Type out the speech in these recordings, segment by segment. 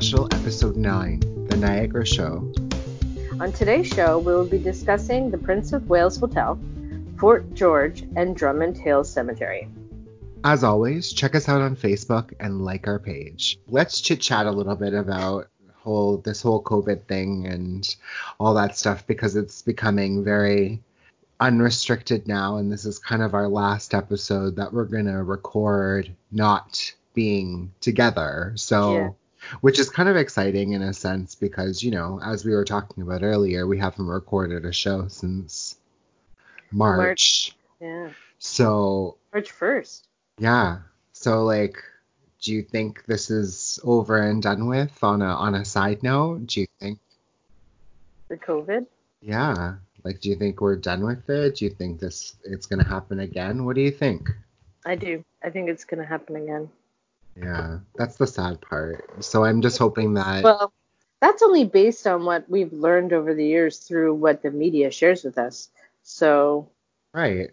special episode 9, The Niagara Show. On today's show, we will be discussing the Prince of Wales Hotel, Fort George, and Drummond Hill Cemetery. As always, check us out on Facebook and like our page. Let's chit chat a little bit about whole this whole COVID thing and all that stuff because it's becoming very unrestricted now and this is kind of our last episode that we're going to record not being together. So Yeah. Which is kind of exciting in a sense because, you know, as we were talking about earlier, we haven't recorded a show since March. March. Yeah. So, March 1st. yeah. So like do you think this is over and done with on a on a side note? Do you think The COVID. yeah, like do you think we're done with it? Do you think this it's going to happen again? What do you think? I do. I think it's going to happen again. Yeah, that's the sad part. So I'm just hoping that Well, that's only based on what we've learned over the years through what the media shares with us. So, Right.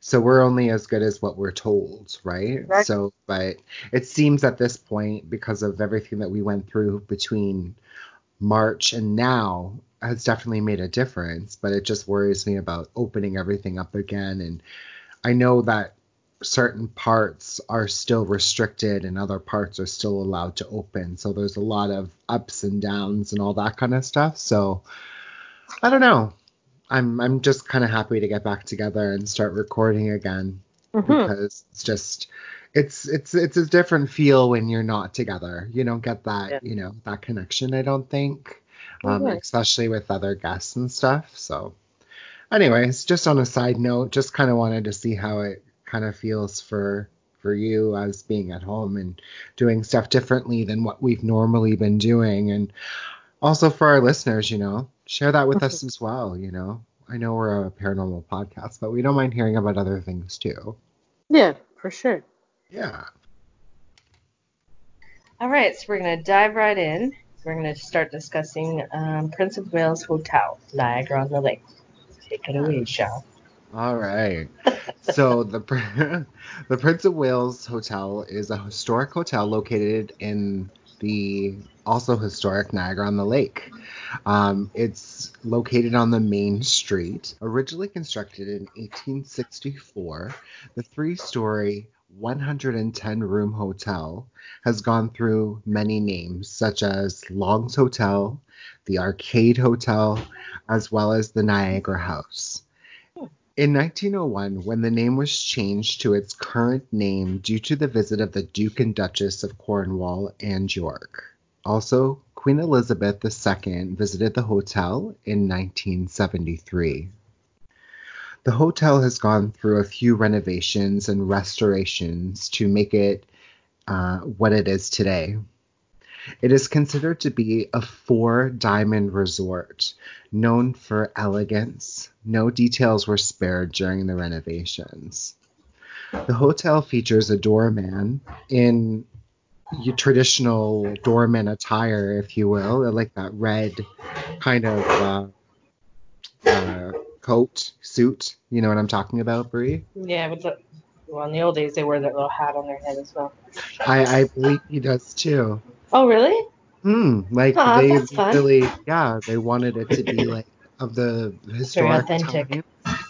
So we're only as good as what we're told, right? So, but it seems at this point, because of everything that we went through between March and now, has definitely made a difference. But it just worries me about opening everything up again. And I know that certain parts are still restricted and other parts are still allowed to open. So there's a lot of ups and downs and all that kind of stuff. So I don't know. I'm I'm just kind of happy to get back together and start recording again mhm. because it's just it's it's it's a different feel when you're not together. You don't get that Yeah. you know that connection. I don't think, um, yeah. especially with other guests and stuff. So, anyways, just on a side note, just kind of wanted to see how it kind of feels for for you as being at home and doing stuff differently than what we've normally been doing and also for our listeners you know share that with us as well you know i know we're a paranormal podcast but we don't mind hearing about other things too yeah, for sure. yeah All right, so we're going to dive right in. We're going to start discussing um, Prince of Wales Hotel, Niagara on the Lake. Take it away, Sean. All right so the the prince of wales hotel is a historic hotel located in the also historic niagara on the lake Um, it's located on the main street. Originally constructed in 1864, the three story, 110 room hotel has gone through many names, such as Long's Hotel, the Arcade Hotel, as well as the Niagara House. In 1901, when the name was changed to its current name due to the visit of the Duke and Duchess of Cornwall and York. Also, Queen Elizabeth II visited the hotel in 1973. The hotel has gone through a few renovations and restorations to make it uh, what it is today. It is considered to be a four diamond resort, known for elegance. No details were spared during the renovations. The hotel features a doorman in traditional doorman attire, if you will, like that red kind of uh, uh, coat suit. You know what I'm talking about, Brie? Yeah, but the, well, in the old days, they wore that little hat on their head as well. I, I believe he does too. Oh, really? Hmm, like Aw, they that's fun. really, yeah, they wanted it to be like of the historic authentic. time.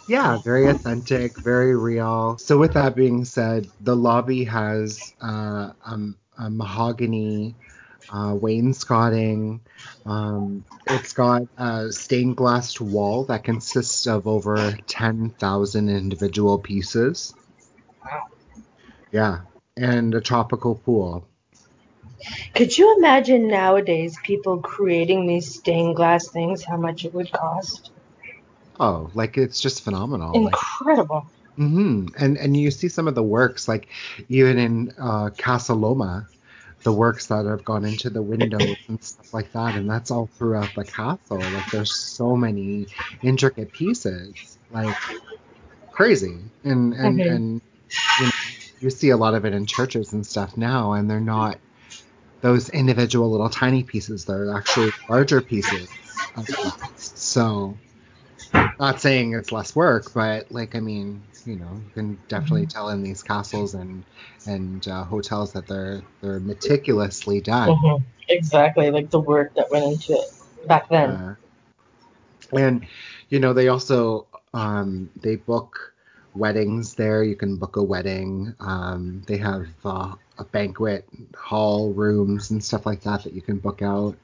Yeah, very authentic, very real. So with that being said, the lobby has uh, um, a mahogany uh, wainscoting. Um, it's got a stained glass wall that consists of over 10,000 individual pieces. Wow. Yeah, and a tropical pool. Could you imagine nowadays people creating these stained glass things, how much it would cost? Oh, like it's just phenomenal. Like, Incredible. hmm And and you see some of the works, like even in uh, Casa Loma, the works that have gone into the windows and stuff like that, and that's all throughout the castle. Like there's so many intricate pieces, like crazy. And and Mhm. and you, know, you see a lot of it in churches and stuff now, and they're not those individual little tiny pieces. They're actually larger pieces. So not saying it's less work, but like I mean, you know, you can definitely Mm-hmm. tell in these castles and and uh, hotels that they're they're meticulously done. Mhm. Exactly, like the work that went into it back then. Uh, and you know they also um, they book weddings there. You can book a wedding. Um, they have uh, a banquet hall rooms and stuff like that that you can book out.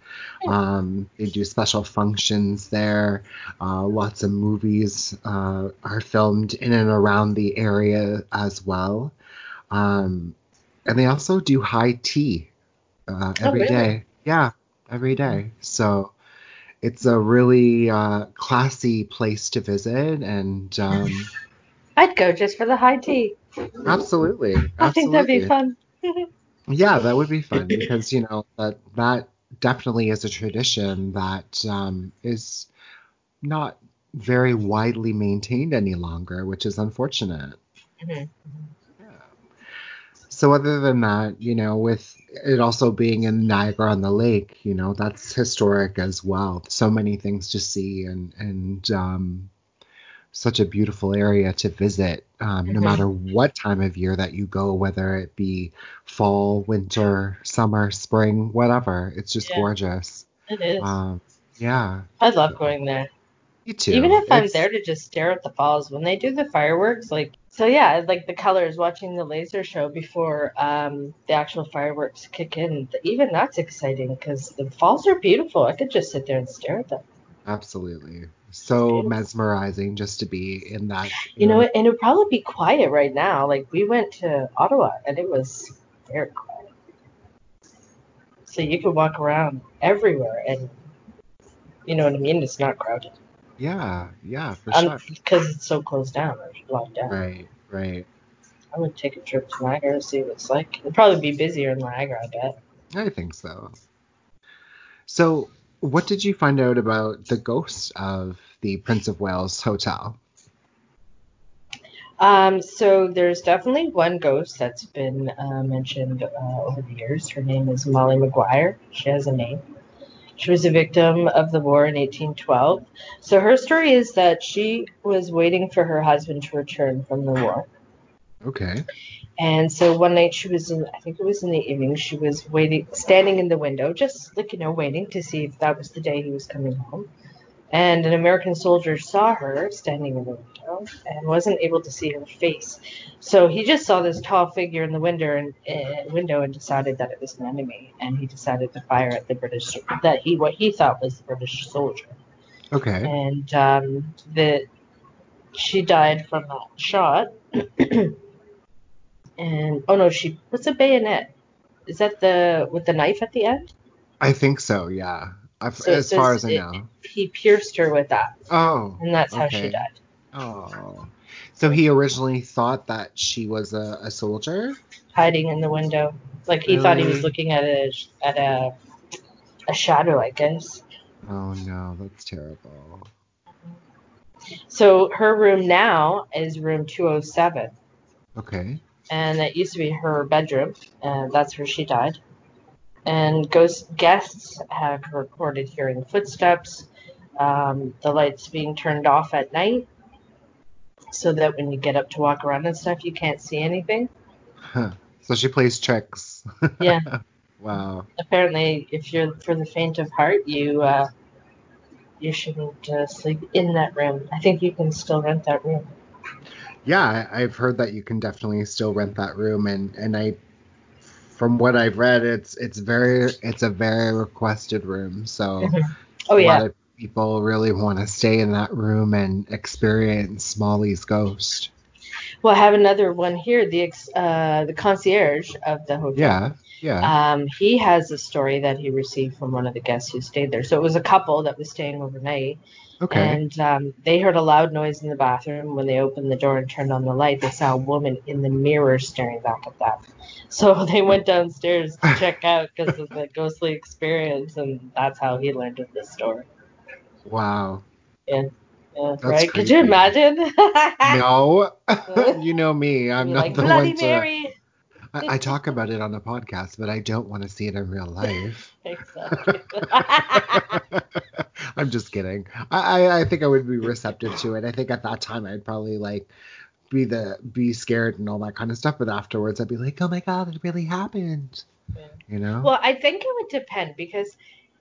Um, they do special functions there. Uh, lots of movies uh, are filmed in and around the area as well. Um, and they also do high tea uh, Oh, every day. really? Yeah, every day. So it's a really uh, classy place to visit, and um, I'd go just for the high tea. absolutely, I think that'd be fun. Yeah, that would be fun because you know that that definitely is a tradition that um, is not very widely maintained any longer, which is unfortunate. Mhm. So other than that, you know, with it also being in Niagara on the Lake, you know, that's historic as well. So many things to see and and um, such a beautiful area to visit, um, no Mhm. matter what time of year that you go, whether it be fall, winter, summer, spring, whatever. It's just Yeah. gorgeous. It is. Um, yeah, I love going there. me too. Even if I'm there to just stare at the falls when they do the fireworks, like so yeah, like the colors watching the laser show before um, the actual fireworks kick in. Even that's exciting because the falls are beautiful. I could just sit there and stare at them. Absolutely. So mesmerizing just to be in that. You know, and it would probably be quiet right now. Like we went to Ottawa and it was very quiet. So you could walk around everywhere and you know what I mean? It's not crowded. Yeah, yeah, for Um, sure. because it's so closed down or locked down. Right, right. I would take a trip to Niagara to see what it's like. It'd probably be busier in Niagara, I bet. I think so. So, what did you find out about the ghost of the Prince of Wales Hotel? Um, so there's definitely one ghost that's been uh, mentioned uh, over the years. Her name is Molly McGuire. She has a name. She was a victim of the war in 1812. So her story is that she was waiting for her husband to return from the war. Okay. And so one night she was in, I think it was in the evening, she was waiting, standing in the window, just like, you know, waiting to see if that was the day he was coming home. And an American soldier saw her standing in the window and wasn't able to see her face. So he just saw this tall figure in the window and, uh, window and decided that it was an enemy. And he decided to fire at the British, that he, what he thought was the British soldier Okay. and um, the she died from that shot. and oh no, she what's a bayonet? Is that the with the knife at the end? I think so, yeah. I've, So as far as I it- know. He pierced her with that, Oh. and that's how okay. she died. Oh. So he originally thought that she was a, a soldier? hiding in the window. Like he thought he was looking at a at a a shadow, I guess. Oh no, that's terrible. So her room now is room 207, Okay. And it used to be her bedroom, and that's where she died. And ghost guests have reported hearing footsteps, um, the lights being turned off at night, so that when you get up to walk around and stuff, you can't see anything. Huh. So she plays tricks. Yeah. wow. apparently if you're for the faint of heart you uh you shouldn't uh, sleep in that room i think you can still rent that room Yeah, I've heard that you can definitely still rent that room, and and I, from what I've read, it's it's very it's a very requested room. So mm-hmm. oh a yeah lot of people really want to stay in that room and experience Molly's ghost. Well i have another one here the ex uh the concierge of the hotel. Yeah, yeah. um he has a story that he received from one of the guests who stayed there. So it was a couple that was staying overnight. Okay. and um, they heard a loud noise in the bathroom when they opened the door and turned on the light. They saw a woman in the mirror staring back at them. So they went downstairs to check out because of the ghostly experience and that's how he learned of this story. Wow. yeah, That's right could you imagine No, you know me. I'm Be not like the bloody one to. mary I, I talk about it on the podcast, but I don't want to see it in real life. exactly. I'm just kidding. I, I I think I would be receptive to it. I think at that time I'd probably like be the be scared and all that kind of stuff, but afterwards I'd be like, oh my god, it really happened. Yeah. You know? well, I think it would depend because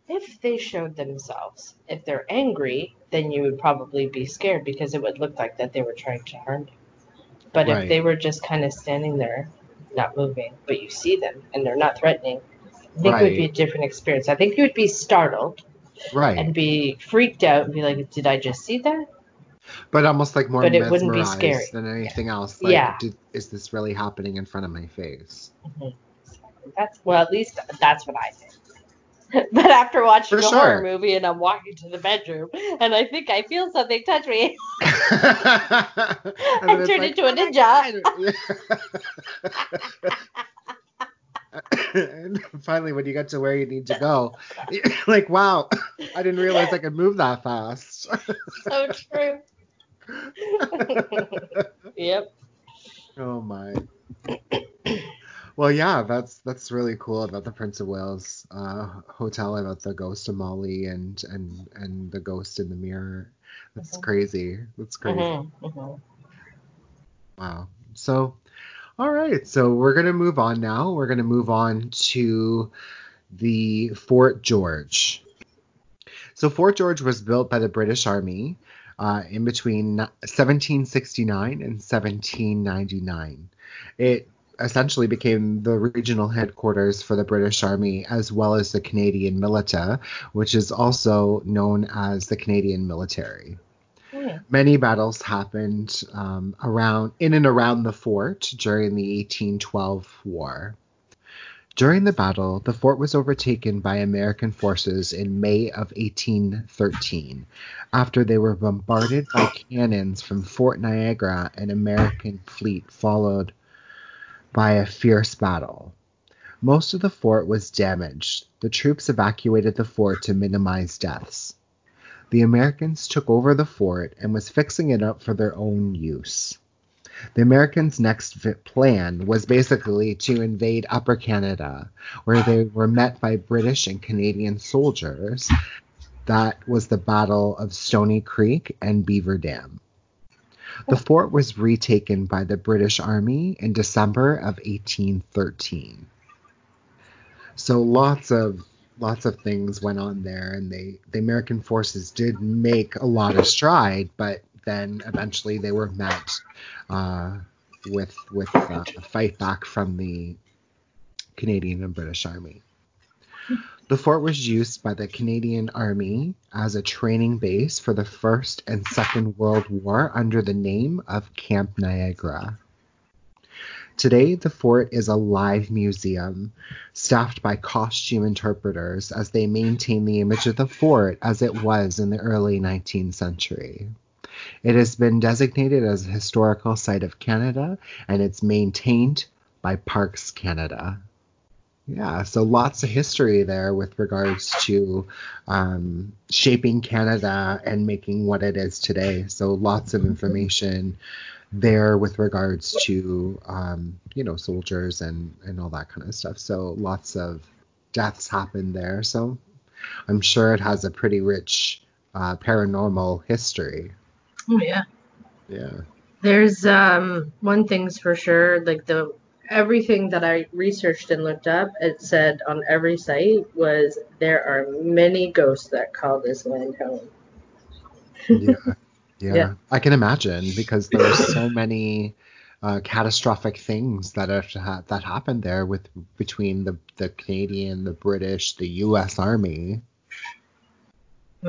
if they showed themselves, if they're angry, then you would probably be scared because it would look like that they were trying to harm you. But Right. if they were just kind of standing there, not moving, but you see them and they're not threatening, I think it would be a different experience. I think you would be startled right. and be freaked out and be like, "Did I just see that?" but almost like more But it wouldn't be scary. than anything else. Like, Yeah. did, is this really happening in front of my face? Mm-hmm. That's well, at least that's what I think. But after watching For a horror movie and I'm walking to the bedroom and I think I feel something touch me, I turned like, into a "Oh ninja. And finally, when you get to where you need to go, like, wow, I didn't realize I could move that fast. so true. Yep. oh my. Well, yeah, that's that's really cool about the Prince of Wales uh, hotel, about the ghost of Molly and and and the ghost in the mirror. That's Mhm. crazy. That's crazy. Mhm, mhm. Wow. So, all right. So we're gonna move on now. We're gonna move on to the Fort George. So Fort George was built by the British Army uh, in between 1769 and 1799. It essentially became the regional headquarters for the British Army as well as the Canadian Militia, which is also known as the Canadian Military. Hmm. Many battles happened um, around in and around the fort during the 1812 war. During the battle, the fort was overtaken by American forces in May of 1813 after they were bombarded by cannons from Fort Niagara an American fleet followed by a fierce battle. Most of the fort was damaged. The troops evacuated the fort to minimize deaths. The Americans took over the fort and was fixing it up for their own use. The Americans' next plan was basically to invade Upper Canada, where they were met by British and Canadian soldiers. That was the Battle of Stony Creek and Beaver Dam. The fort was retaken by the British Army in December of 1813. So lots of lots of things went on there, and they the American forces did make a lot of stride, but then eventually they were met uh, with with uh, a fight back from the Canadian and British Army. The fort was used by the Canadian Army as a training base for the First and Second World War under the name of Camp Niagara. Today, the fort is a live museum staffed by costume interpreters as they maintain the image of the fort as it was in the early 19th century. It has been designated as a historical site of Canada and it's maintained by Parks Canada. Yeah, so lots of history there with regards to um, shaping Canada and making what it is today. So lots of information there with regards to um, you know soldiers and and all that kind of stuff. So lots of deaths happened there. So I'm sure it has a pretty rich uh, paranormal history. Oh yeah. Yeah. There's um one thing's for sure, like the everything that I researched and looked up, it said on every site was there are many ghosts that call this land home. Yeah. Yeah. Yeah. I can imagine because there are so many uh, catastrophic things that have ha- that happened there with between the the Canadian, the British, the U.S. Army.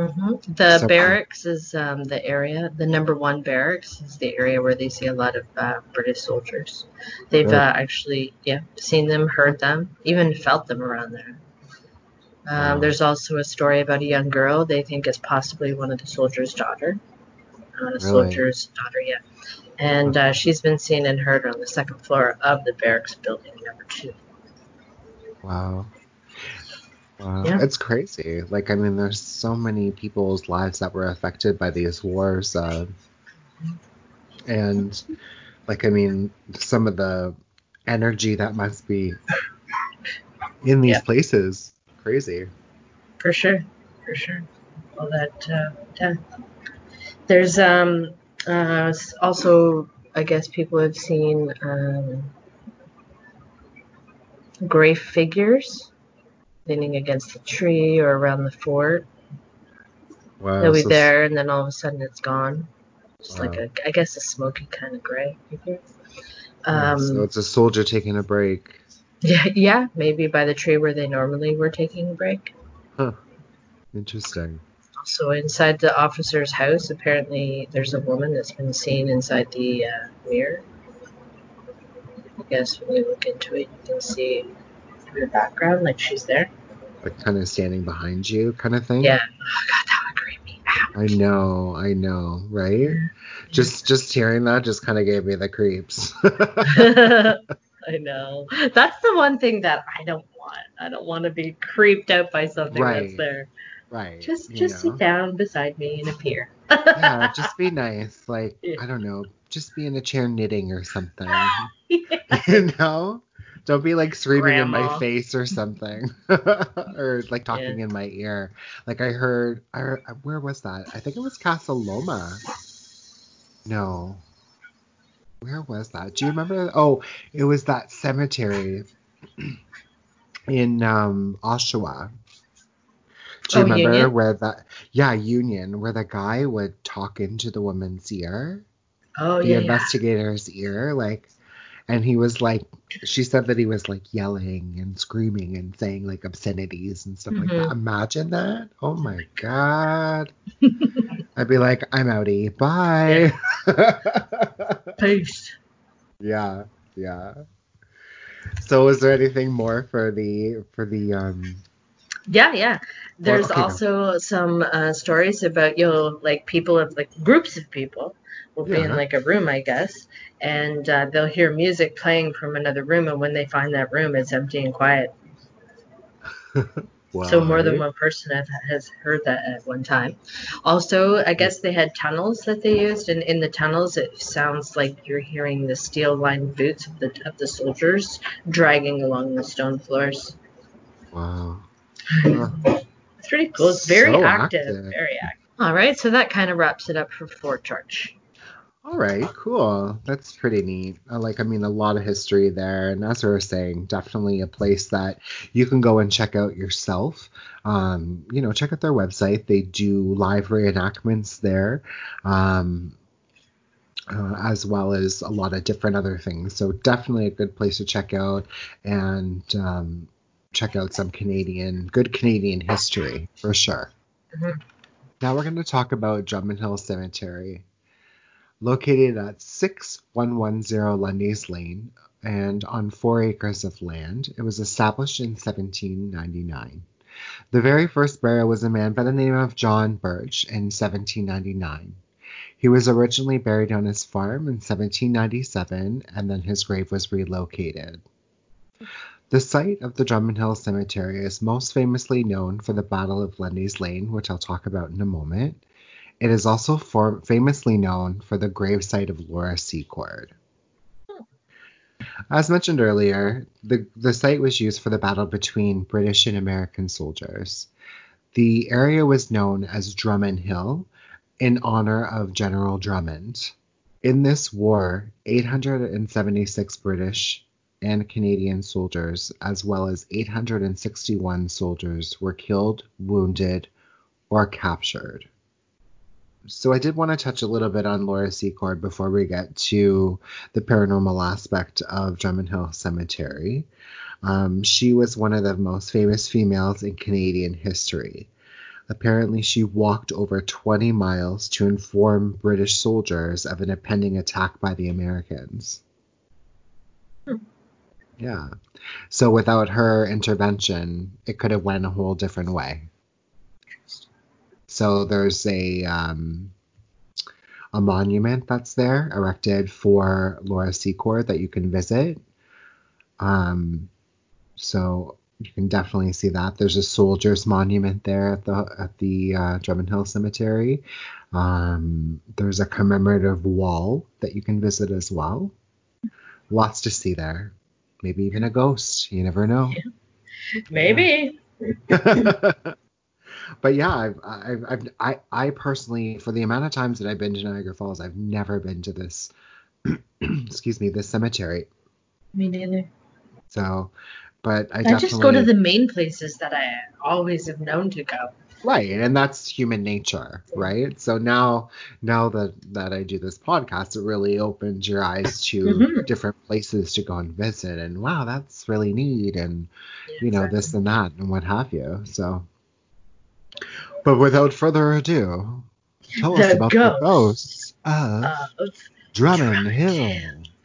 Hmm The So- barracks is um, the area. The number one barracks is the area where they see a lot of uh, British soldiers. They've Really? uh, actually, yeah, seen them, heard them, even felt them around there. Um, Wow. There's also a story about a young girl they think is possibly one of the soldiers' daughter. Uh, a soldier's daughter, yeah. And uh, she's been seen and heard on the second floor of the barracks building, number two. Wow. Wow. Yeah. It's crazy. Like, I mean, there's so many people's lives that were affected by these wars. Uh, and, like, I mean, some of the energy that must be in these Yeah. places. Crazy. For sure, for sure. All that, uh, yeah. There's um uh also I guess people have seen um gray figures leaning against a tree or around the fort. Wow. They'll be so- there and then all of a sudden it's gone. Just like Wow. a I guess a smoky kind of gray Um so it's a soldier taking a break. yeah, yeah, maybe by the tree where they normally were taking a break. Huh. Interesting. So inside the officer's house, apparently there's a woman that's been seen inside the uh, mirror. I guess when you look into it, you can see through the background like she's there. Like kind of standing behind you, kind of thing. Yeah. Oh god, that would creep me out. I know, I know, right? Just just hearing that just kind of gave me the creeps. I know. That's the one thing that I don't want. I don't want to be creeped out by something Right. that's there. right. Just just know? sit down beside me and appear. yeah, just be nice. Like, Yeah. I don't know, just be in a chair knitting or something. you know? Don't be like screaming in my face or something. or like talking Yeah. in my ear. Like I heard I, where was that? I think it was Casa Loma. No. Where was that? Do you remember? Oh, it was that cemetery in um Oshawa. Do you Oh, remember Union? where that yeah, Union, where the guy would talk into the woman's ear? Oh the yeah, yeah. investigator's ear, like and he was like she said that he was like yelling and screaming and saying like obscenities and stuff like that. Mhm. Imagine that. Oh my god. I'd be like, I'm outie. Bye. Peace. yeah, yeah. So is there anything more for the for the um Yeah, yeah. There's okay, also some uh, stories about you know like people of like groups of people will be in like a room, I guess, and uh, they'll hear music playing from another room, and when they find that room, it's empty and quiet. wow. So more than one person has heard that at one time. Also, I guess they had tunnels that they used, and in the tunnels, it sounds like you're hearing the steel-lined boots of the of the soldiers dragging along the stone floors. Wow. Huh. It's pretty cool. It's very So active, active. very active. All right, so that kind of wraps it up for Fort George. All right, cool. That's pretty neat. I like, I mean, a lot of history there. And as we were saying, definitely a place that you can go and check out yourself. Um, you know, check out their website. They do live reenactments there, um, uh, as well as a lot of different other things. So definitely a good place to check out and um, check out some Canadian, good Canadian history for sure. Mhm. Now we're going to talk about Drummond Hill Cemetery located at 6110 Lundy's Lane and on four acres of land. It was established in 1799. The very first burial was a man by the name of John Birch in 1799. He was originally buried on his farm in 1797 and then his grave was relocated. The site of the Drummond Hill Cemetery is most famously known for the Battle of Lundy's Lane, which I'll talk about in a moment. It is also for, famously known for the gravesite of Laura Secord. As mentioned earlier, the, the site was used for the battle between British and American soldiers. The area was known as Drummond Hill in honor of General Drummond. In this war, 876 British and Canadian soldiers, as well as 861 soldiers, were killed, wounded, or captured. So I did want to touch a little bit on Laura Secord before we get to the paranormal aspect of Drummond Hill Cemetery. Um, she was one of the most famous females in Canadian history. Apparently, she walked over 20 miles to inform British soldiers of an impending attack by the Americans. Yeah. So without her intervention, it could have went a whole different way. So there's a um, a monument that's there erected for Laura Secord that you can visit. Um, so you can definitely see that. There's a soldiers monument there at the at the uh, Drummond Hill Cemetery. Um, there's a commemorative wall that you can visit as well. Lots to see there. Maybe even a ghost. You never know. Maybe. but yeah, I've, I've, I've, I, I personally, for the amount of times that I've been to Niagara Falls, I've never been to this, excuse me, this cemetery. Me neither. So, but I, I just go to the main places that I always have known to go. Right, and that's human nature, right? So now, now that that I do this podcast, it really opens your eyes to Mhm. different places to go and visit, and wow, that's really neat, and you know Exactly. this and that and what have you. So, but without further ado, tell us about ghosts the ghosts of Of- Drummond Hill.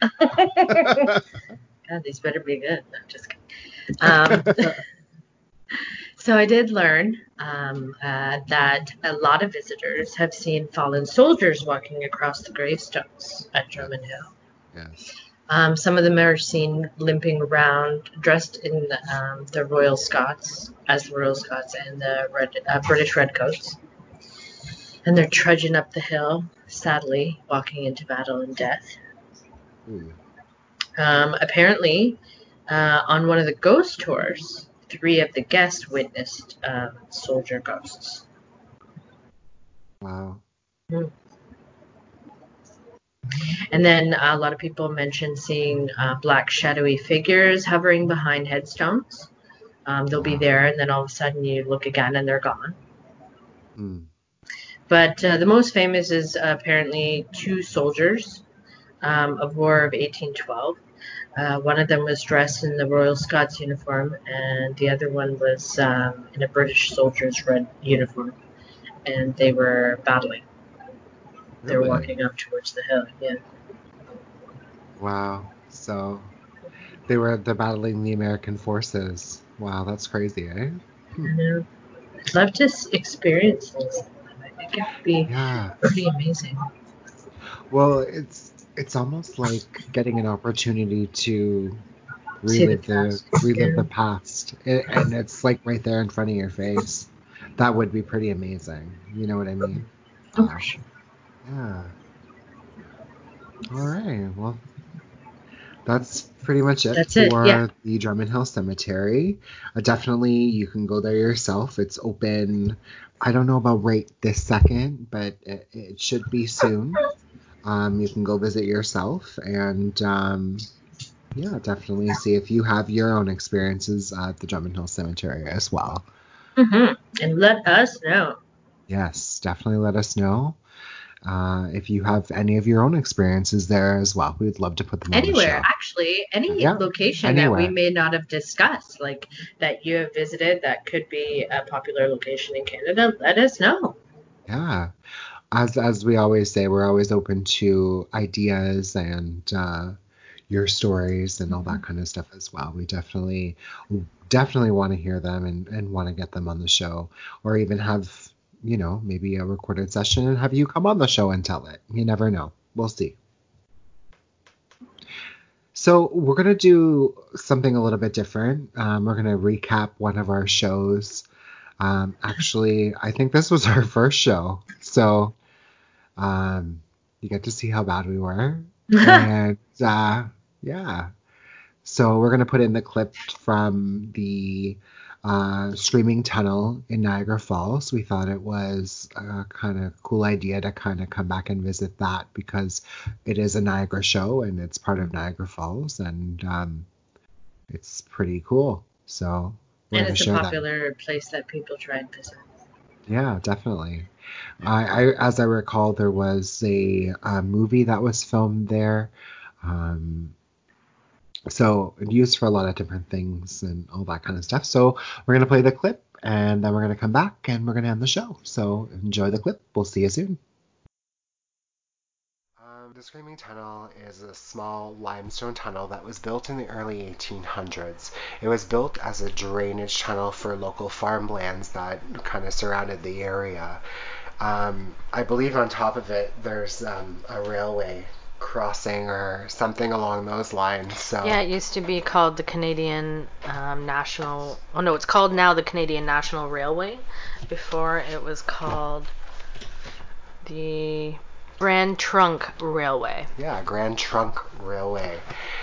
God, these better be good. No, just kidding. Um, so I did learn um, uh, that a lot of visitors have seen fallen soldiers walking across the gravestones at Drummond Hill. yes. Um, some of them are seen limping around, dressed in um, the Royal Scots, as the Royal Scots and the red, uh, British Redcoats. And they're trudging up the hill, sadly, walking into battle and death. Um, apparently, uh, on one of the ghost tours, three of the guests witnessed um, soldier ghosts. Wow. And then a lot of people mentioned seeing uh, black shadowy figures hovering behind headstones. Um, they'll be there, and then all of a sudden you look again and they're gone. Hmm. But uh, the most famous is apparently two soldiers um, of War of 1812. Uh, one of them was dressed in the Royal Scots uniform, and the other one was um, in a British soldier's red uniform. And they were battling. They were Really? walking up towards the hill. Yeah. Wow. So they were they're battling the American forces. Wow, that's crazy, eh? I know. I'd love to s- experience this. I think it would be Yeah. pretty amazing. Well, it's it's almost like getting an opportunity to relive the, past. relive the past, It- and it's like right there in front of your face. That would be pretty amazing. You know what I mean? Oh, sure. Yeah. All right. Well, that's pretty much it That's for it, yeah. the Drummond Hill Cemetery. Uh, definitely, you can go there yourself. It's open. I don't know about right this second, but it, it should be soon. Um, you can go visit yourself and um, yeah, definitely see if you have your own experiences at the Drummond Hill Cemetery as well. Mm-hmm. And let us know. Yes, definitely let us know. Uh, if you have any of your own experiences there as well, we'd love to put them the Anywhere, show. actually, any Yeah, location anywhere. that we may not have discussed, like that you have visited, that could be a popular location in Canada, let us know. Yeah. As as we always say, we're always open to ideas and uh, your stories and all that kind of stuff as well. We definitely definitely want to hear them and, and want to get them on the show or even have, you know, maybe a recorded session and have you come on the show and tell it. You never know. We'll see. So we're gonna do something a little bit different. Um, we're gonna recap one of our shows. Um, actually, I think this was our first show, so um, you get to see how bad we were, and uh, yeah. So we're gonna put in the clip from the uh, Screaming Tunnel in Niagara Falls. We thought it was a kind of cool idea to kind of come back and visit that because it is a Niagara show and it's part of Niagara Falls and um, it's pretty cool. So we're and it's a share that. popular place that people try and visit. Yeah, definitely. I, as I recall, there was a, a movie that was filmed there. Um, so used for a lot of different things and all that kind of stuff. So we're gonna play the clip and then we're gonna come back and we're gonna end the show. So enjoy the clip. We'll see you soon. The Screaming Tunnel is a small limestone tunnel that was built in the early 1800s. It was built as a drainage tunnel for local farmlands that kind of surrounded the area. Um, I believe on top of it there's um, a railway crossing or something along those lines. So Yeah, it used to be called the Canadian um, National. Oh no, it's called now the Canadian National Railway. Before it was called the Grand Trunk Railway. Yeah, Grand Trunk Railway.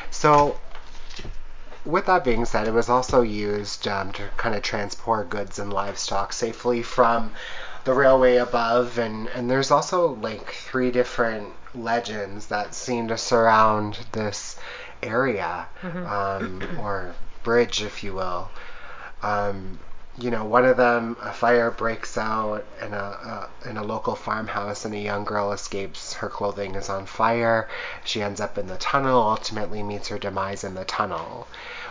So with that being said, it was also used um, to kind of transport goods and livestock safely from the railway above, and and there's also like three different legends that seem to surround this area um, or bridge, if you will. Um, you know, one of them, a fire breaks out in a, in a local farmhouse, and a young girl escapes. Her clothing is on fire. She ends up in the tunnel. Ultimately, meets her demise in the tunnel,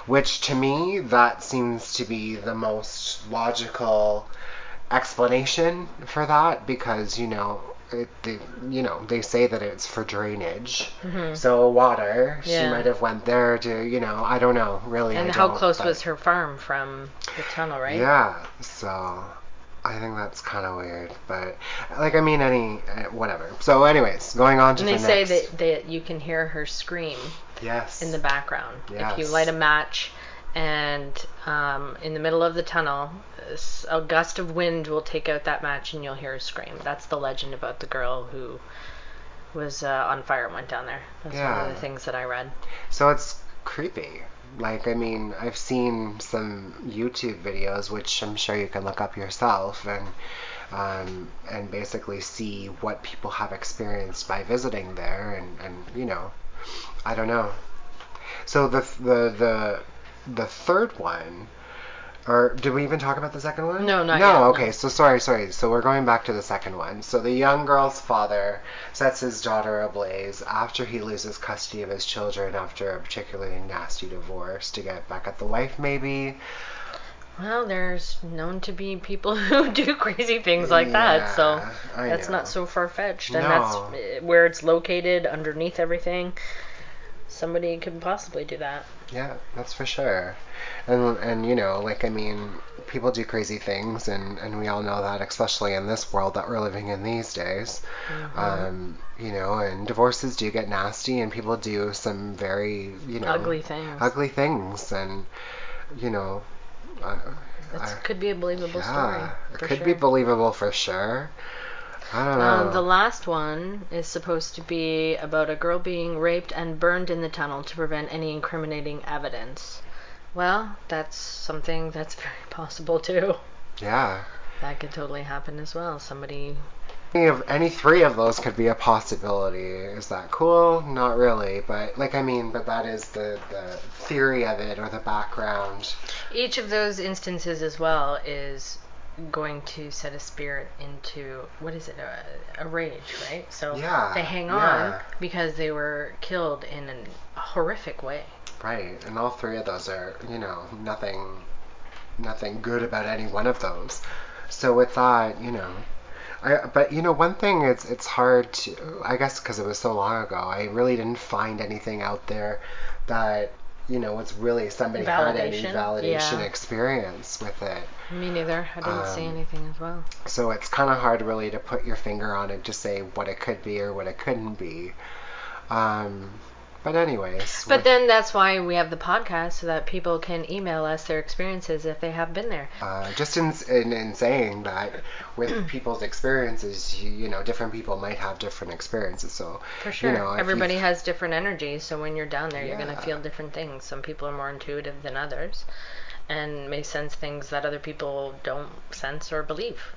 which to me that seems to be the most logical explanation for that because you know it, they, you know they say that it's for drainage so water she Mm-hmm. Might have went there to you know i don't know really And I how close but- was her farm from the tunnel, right? yeah so i think that's kind of weird but like i mean any uh, whatever so anyways going on to the And they the say next that, that you can hear her scream yes in the background. If you light a match and um, in the middle of the tunnel, a gust of wind will take out that match and you'll hear a scream. That's the legend about the girl who was uh, on fire and went down there. That's one of the things that I read. So it's creepy. Like, I mean, I've seen some YouTube videos, which I'm sure you can look up yourself, and um, and basically see what people have experienced by visiting there, and, and you know, I don't know. So the the the the third one, or did we even talk about the second one? No, not no, yet, no. okay. So sorry, sorry. So we're going back to the second one. So the young girl's father sets his daughter ablaze after he loses custody of his children after a particularly nasty divorce to get back at the wife, maybe. Well, there's known to be people who do crazy things like that, so that's not so far fetched. And No. that's where it's located underneath everything. Somebody could possibly do that. Yeah, that's for sure. And and you know, like I mean, people do crazy things, and and we all know that, especially in this world that we're living in these days. Mm-hmm. Um, you know, and divorces do get nasty, and people do some very you know Ugly things. ugly things, and you know. Uh, It could be a believable yeah, story. it could sure. be believable for sure. I don't know. Um, the last one is supposed to be about a girl being raped and burned in the tunnel to prevent any incriminating evidence. Well, that's something that's very possible too. yeah. That could totally happen as well. Somebody. Any of any three of those could be a possibility. Is that cool? Not really, but like I mean, but that is the the theory of it or the background. Each of those instances as well is going to set a spirit into what is it a, a rage right so Yeah, they hang on yeah. because they were killed in a horrific way Right, and all three of those are, you know, nothing nothing good about any one of those. So with that, you know, I but you know one thing it's it's hard to I guess because it was so long ago, I really didn't find anything out there that you know it's really somebody had any Validation, validation yeah. experience with it. me neither i didn't see Um, anything as well So it's kind of hard really to put your finger on it to say what it could be or what it couldn't be. Um, but anyways, but then that's why we have the podcast so that people can email us their experiences if they have been there. Uh, just in, in in saying that with people's experiences, you, you know, different people might have different experiences. So for sure. you know, everybody has different energies so when you're down there you're gonna feel different things. Some people are more intuitive than others and may sense things that other people don't sense or believe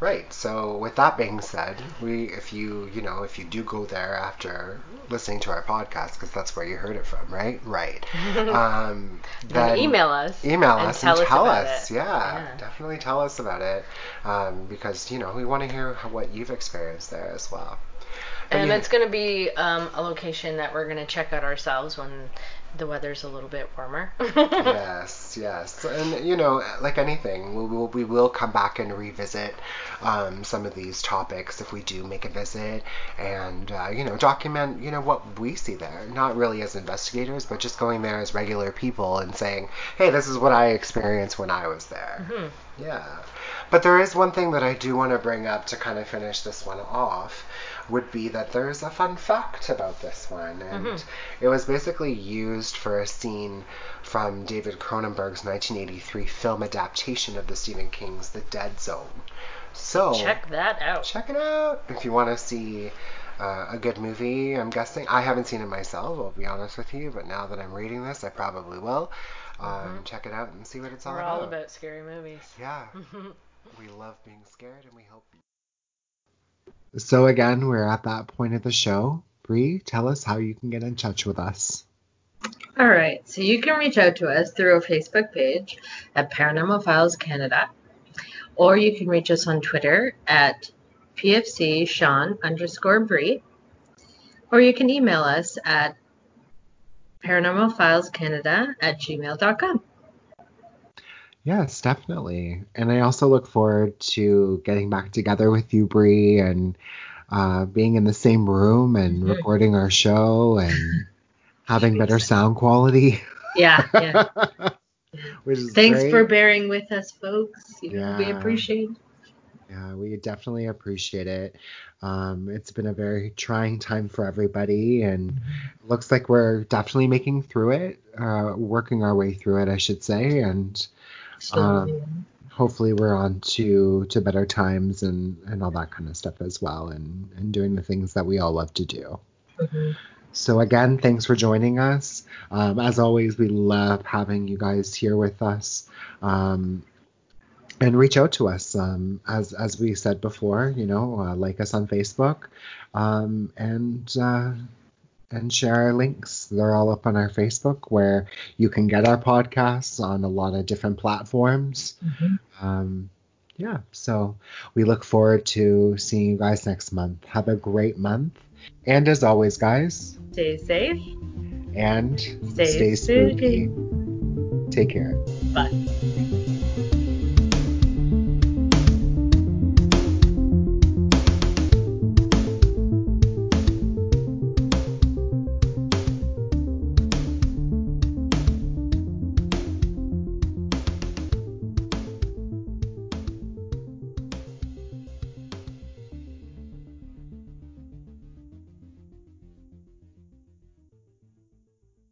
Right. So with that being said, we if you you know if you do go there after listening to our podcast because that's where you heard it from, right? Right. Um, then email us email and us tell and us tell us. Yeah, Yeah. definitely tell us about it um, because you know we want to hear what you've experienced there as well. And you- it's going to be um, a location that we're going to check out ourselves when the weather's a little bit warmer. yes, yes, and you know, like anything, we will we will come back and revisit um, some of these topics if we do make a visit, and uh, you know, document you know what we see there. Not really as investigators, but just going there as regular people and saying, hey, this is what I experienced when I was there. Yeah, but there is one thing that I do want to bring up to kind of finish this one off. Would be that there's a fun fact about this one, and it was basically used for a scene from David Cronenberg's 1983 film adaptation of the Stephen King's The Dead Zone. So check that out. check it out if you want to see uh, a good movie. I'm guessing. I haven't seen it myself. I'll be honest with you, but now that I'm reading this, I probably will. Um, Mhm. Check it out and see what it's all about. We're all about scary movies. Yeah, we love being scared, and we hope. So again, we're at that point of the show. Bree, tell us how you can get in touch with us. All right, so you can reach out to us through our Facebook page at Paranormal Files Canada, or you can reach us on Twitter at PFC Sean underscore Bree, or you can email us at paranormalfilescanada at gmail.com. Yes, definitely. And I also look forward to getting back together with you, Bree, and uh, being in the same room and Mhm. recording our show and having better sound quality. Yeah, yeah. Which is Thanks great. for bearing with us, folks. You know, we Yeah. appreciate Yeah, we definitely appreciate it. Um, it's been a very trying time for everybody, and it looks like we're definitely making through it, uh, working our way through it, I should say, and slowly. hopefully we're on to to better times and and all that kind of stuff as well, and and doing the things that we all love to do. Mhm. So again, thanks for joining us. Um, as always, we love having you guys here with us. Um, and reach out to us. Um, as as we said before, you know, uh, like us on Facebook, um, and uh, and share our links. They're all up on our Facebook, where you can get our podcasts on a lot of different platforms. Mhm. Um, yeah, so we look forward to seeing you guys next month. Have a great month, and as always, guys, Stay safe. and Stay stay spooky. spooky. Take care. Bye.